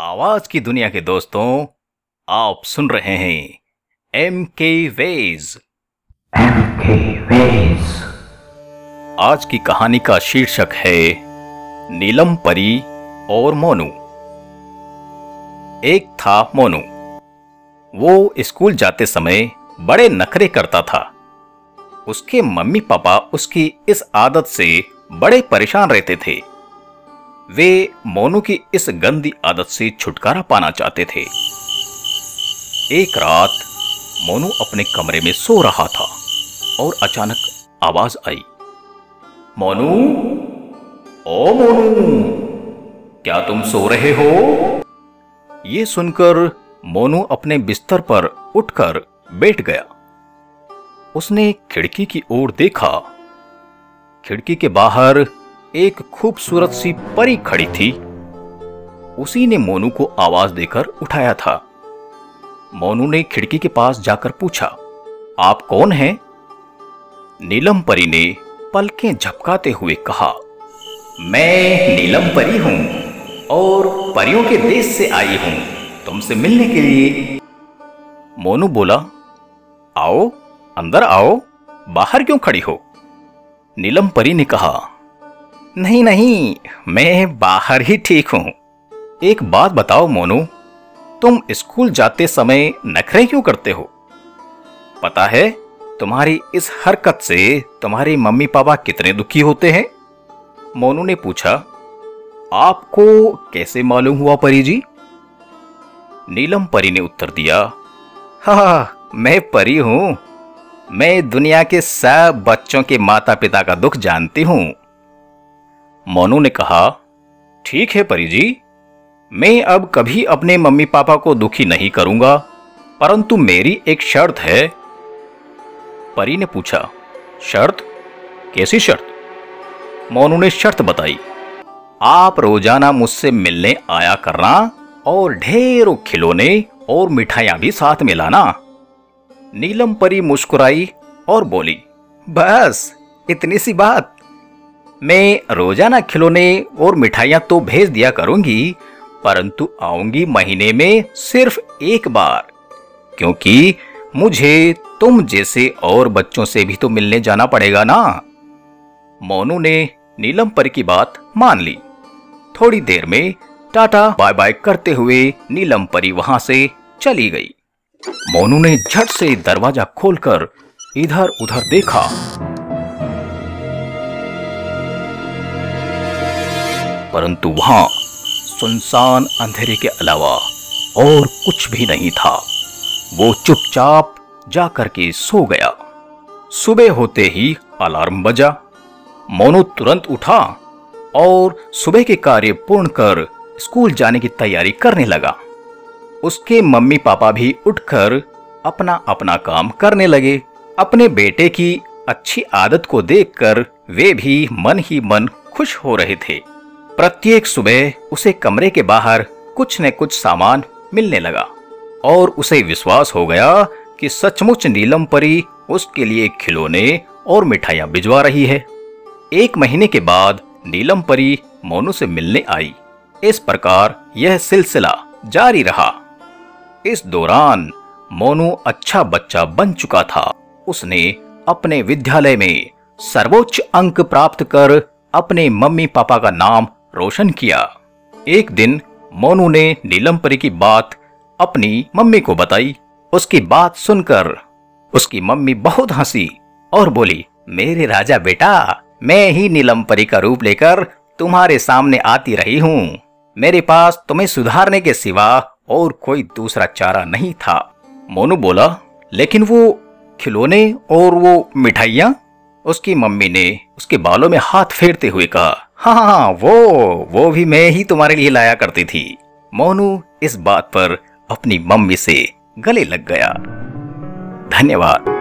आवाज़ की दुनिया के दोस्तों आप सुन रहे हैं एम के वेज एम के वेज आज की कहानी का शीर्षक है नीलम परी और मोनू। एक था मोनू। वो स्कूल जाते समय बड़े नखरे करता था। उसके मम्मी पापा उसकी इस आदत से बड़े परेशान रहते थे। वे मोनू की इस गंदी आदत से छुटकारा पाना चाहते थे। एक रात मोनू अपने कमरे में सो रहा था और अचानक आवाज़ आई। मोनू? ओ मोनू, क्या तुम सो रहे हो? ये सुनकर मोनू अपने बिस्तर पर उठकर बैठ गया। उसने खिड़की की ओर देखा। खिड़की के बाहर एक खूबसूरत सी परी खड़ी थी। उसी ने मोनू को आवाज़ देकर उठाया था। मोनू ने खिड़की के पास जाकर पूछा, आप कौन हैं? नीलम परी ने पलकें झपकाते हुए कहा, मैं नीलम परी हूँ और परियों के देश से आई हूँ तुमसे मिलने के लिए। मोनू बोला, आओ, अंदर आओ, बाहर क्यों खड़ी हो? नीलम परी ने कहा नहीं नहीं, मैं बाहर ही ठीक हूँ। एक बात बताओ मोनू, तुम स्कूल जाते समय नखरे क्यों करते हो? पता है, तुम्हारी इस हरकत से तुम्हारे मम्मी पापा कितने दुखी होते हैं? मोनू ने पूछा, आपको कैसे मालूम हुआ परी जी? नीलम परी ने उत्तर दिया, हा, मैं परी हूँ। मैं दुनिया के सब बच्चों के माता पिता का दुख जानती हूँ। मोनू ने कहा, ठीक है परी जी मैं अब कभी अपने मम्मी पापा को दुखी नहीं करूँगा, परंतु मेरी एक शर्त है। परी ने पूछा, शर्त? कैसी शर्त? मोनू ने शर्त बताई, आप रोज़ाना मुझसे मिलने आया करना और ढेरों खिलौने और मिठाइयाँ भी साथ में लाना। नीलम परी मुस्कुराई और बोली, बस, इतनी सी बात। मैं रोज़ाना खिलौने और मिठाइयाँ तो भेज दिया करूँगी, परंतु आऊँगी महीने में सिर्फ़ एक बार, क्योंकि मुझे तुम जैसे और बच्चों से भी तो मिलने जाना पड़ेगा ना। मोनू ने नीलम परी की बात मान ली। थोड़ी देर में टाटा बाय बाय करते हुए नीलम परी वहाँ से चली गई। मोनू ने झट से दरवाज़ा खोलकर इधर उधर देखा। परंतु वहाँ सुनसान अंधेरे के अलावा और कुछ भी नहीं था। वो चुपचाप जाकर के सो गया। सुबह होते ही अलार्म बजा। मोनू तुरंत उठा और सुबह के कार्य पूर्ण कर स्कूल जाने की तैयारी करने लगा। उसके मम्मी पापा भी उठकर अपना अपना काम करने लगे। अपने बेटे की अच्छी आदत को देखकर वे भी मन ही मन खुश हो रहे थे। प्रत्येक सुबह उसे कमरे के बाहर कुछ न कुछ सामान मिलने लगा और उसे विश्वास हो गया कि सचमुच नीलम परी उसके लिए खिलौने और मिठाइयाँ भिजवा रही है। एक महीने के बाद नीलम परी मोनू से मिलने आई। इस प्रकार यह सिलसिला जारी रहा। इस दौरान मोनू अच्छा बच्चा बन चुका था। उसने अपने विद्यालय में सर्वोच्च अंक प्राप्त कर अपने मम्मी पापा का नाम रोशन किया। एक दिन मोनू ने नीलम परी की बात अपनी मम्मी को बताई। उसकी बात सुनकर उसकी मम्मी बहुत हँसी और बोली, मेरे राजा बेटा, मैं ही नीलम परी का रूप लेकर तुम्हारे सामने आती रही हूँ। मेरे पास तुम्हें सुधारने के सिवा और कोई दूसरा चारा नहीं था। मोनू बोला, लेकिन वो खिलौने और वो मिठाइया? उसकी मम्मी ने उसके बालों में हाथ फेरते हुए कहा हाँ हाँ हाँ वो वो भी मैं ही तुम्हारे लिए लाया करती थी। मोनू इस बात पर अपनी मम्मी से गले लग गया। धन्यवाद।